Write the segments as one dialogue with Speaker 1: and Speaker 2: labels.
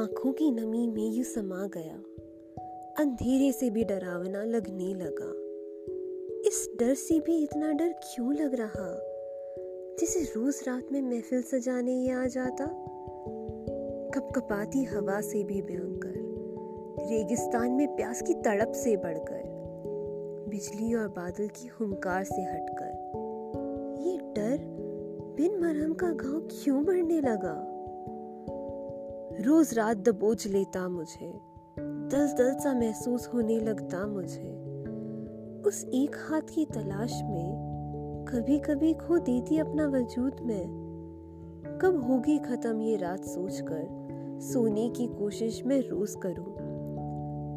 Speaker 1: आँखों की नमी में यू समा गया। अंधेरे से भी डरावना लगने लगा। इस डर से भी इतना डर क्यों लग रहा? जैसे रोज रात में महफिल सजाने ये आ जाता। कपकपाती हवा से भी भयंकर। रेगिस्तान में प्यास की तड़प से बढ़कर। बिजली और बादल की हुंकार से हटकर। ये डर बिन मरहम का घाव क्यों बढ़ने लगा? रोज रात दबोच लेता मुझे। दल दल सा महसूस होने लगता मुझे। उस एक हाथ की तलाश में कभी कभी खो देती अपना वजूद में। कब होगी खत्म ये रात सोचकर, सोने की कोशिश मैं रोज करूँ।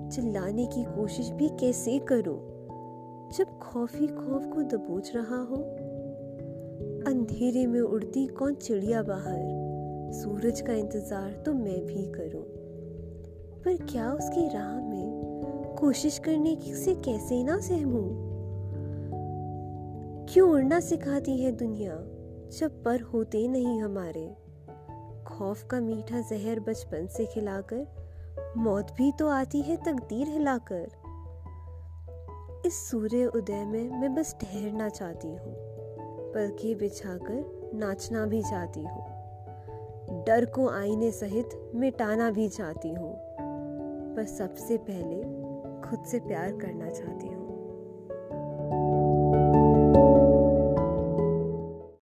Speaker 1: चिल्लाने की कोशिश भी कैसे करूँ? जब खौफी खौफ को दबोच रहा हो, अंधेरे में उड़ती कौन चिड़िया बाहर? सूरज का इंतज़ार तो मैं भी करूँ। पर क्या उसकी राह में कोशिश करने की से कैसे ना सहमूं क्यों उड़ना सिखाती है दुनिया जब पर होते नहीं हमारे? खौफ का मीठा जहर बचपन से खिलाकर, मौत भी तो आती है तकदीर हिलाकर। इस सूर्य उदय में मैं बस ठहरना चाहती हूँ, पलके बिछाकर नाचना भी चाहती हूँ। डर को आईने सहित मिटाना भी चाहती हूँ, पर सबसे पहले खुद से प्यार करना चाहती हूँ।